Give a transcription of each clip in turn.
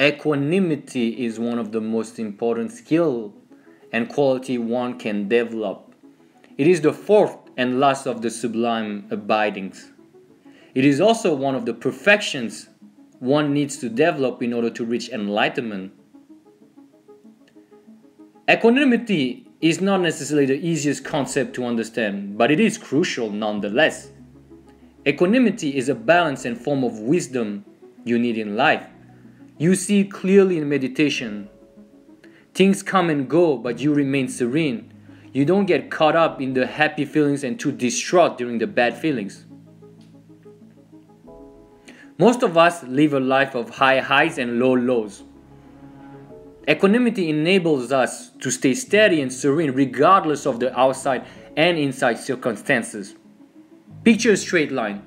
equanimity is one of the most important skill and quality one can develop. It is the fourth and last of the sublime abidings. It is also one of the perfections one needs to develop in order to reach enlightenment. Equanimity is not necessarily the easiest concept to understand, but it is crucial nonetheless. Equanimity is a balance and form of wisdom you need in life. You see clearly in meditation. Things come and go, but you remain serene. You don't get caught up in the happy feelings and too distraught during the bad feelings. Most of us live a life of high highs and low lows. Equanimity enables us to stay steady and serene regardless of the outside and inside circumstances. Picture a straight line.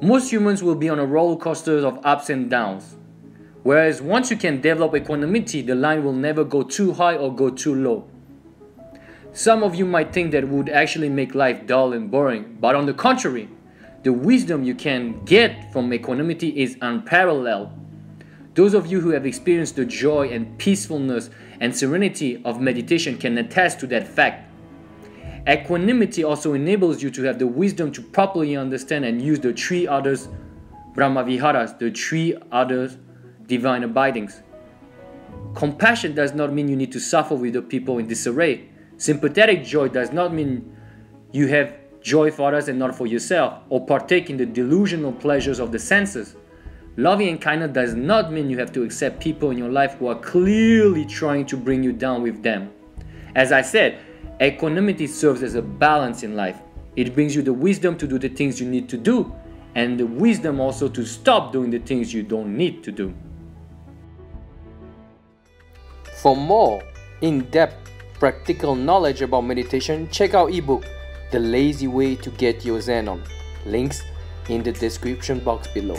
Most humans will be on a roller coaster of ups and downs. Whereas once you can develop equanimity, the line will never go too high or go too low. Some of you might think that would actually make life dull and boring, but on the contrary, the wisdom you can get from equanimity is unparalleled. Those of you who have experienced the joy and peacefulness and serenity of meditation can attest to that fact. Equanimity also enables you to have the wisdom to properly understand and use the three others Brahmaviharas, the three others divine abidings. Compassion does not mean you need to suffer with the people in disarray. Sympathetic joy does not mean you have joy for others and not for yourself, or partake in the delusional pleasures of the senses. Loving and kindness does not mean you have to accept people in your life who are clearly trying to bring you down with them. As I said, equanimity serves as a balance in life. It brings you the wisdom to do the things you need to do, and the wisdom also to stop doing the things you don't need to do. For more in depth practical knowledge about meditation, check out ebook the Lazy Way to Get Your Zen On. Links in the description box below.